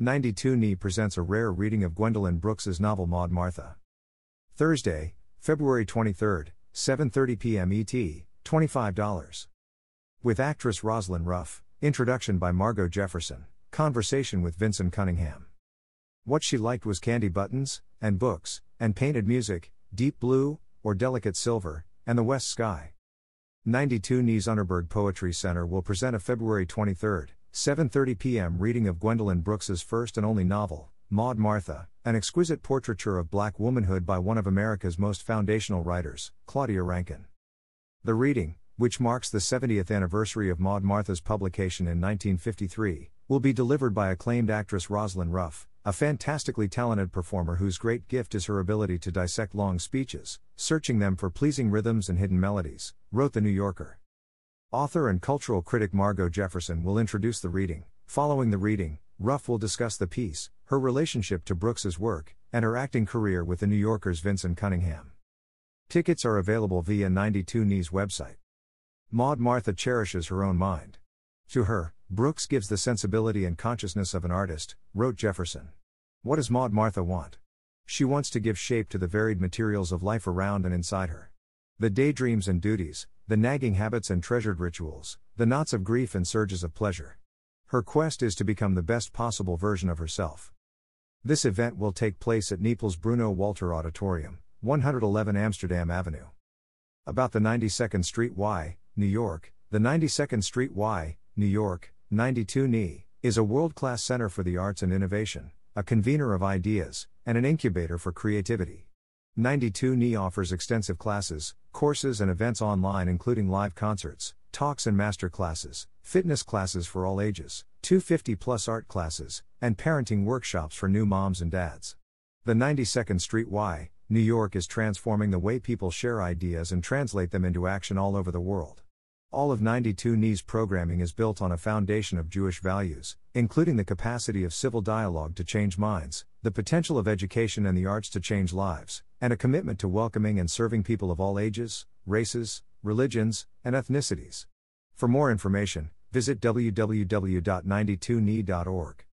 92NY presents a rare reading of Gwendolyn Brooks's novel Maud Martha. Thursday, February 23, 7:30 p.m. ET, $25. With actress Roslyn Ruff, introduction by Margo Jefferson, conversation with Vinson Cunningham. What she liked was candy buttons and books and painted music, deep blue or delicate silver, and the west sky. 92NY's Unterberg Poetry Center will present a February 23, 7:30 p.m. reading of Gwendolyn Brooks's first and only novel, Maud Martha, an exquisite portraiture of black womanhood by one of America's most foundational writers, Claudia Rankine. The reading, which marks the 70th anniversary of Maud Martha's publication in 1953, will be delivered by acclaimed actress Roslyn Ruff, a fantastically talented performer whose great gift is her ability to dissect long speeches, searching them for pleasing rhythms and hidden melodies, wrote The New Yorker. Author and cultural critic Margo Jefferson will introduce the reading. Following the reading, Ruff will discuss the piece, her relationship to Brooks's work, and her acting career with the New Yorker's Vinson Cunningham. Tickets are available via 92NY's website. Maud Martha cherishes her own mind. To her, Brooks gives the sensibility and consciousness of an artist, wrote Jefferson. What does Maud Martha want? She wants to give shape to the varied materials of life around and inside her. The daydreams and duties, the nagging habits and treasured rituals, the knots of grief and surges of pleasure. Her quest is to become the best possible version of herself. This event will take place at NYPL's Bruno Walter Auditorium, 111 Amsterdam Avenue. About the 92nd Street Y, New York, the 92nd Street Y, New York, 92NY, is a world class center for the arts and innovation, a convener of ideas, and an incubator for creativity. 92NY offers extensive classes, courses, and events online, including live concerts, talks and master classes, fitness classes for all ages, 250 plus art classes, and parenting workshops for new moms and dads. The 92nd Street Y, New York is transforming the way people share ideas and translate them into action all over the world. All of 92NY's programming is built on a foundation of Jewish values, including the capacity of civil dialogue to change minds, the potential of education and the arts to change lives, and a commitment to welcoming and serving people of all ages, races, religions, and ethnicities. For more information, visit www.92ny.org.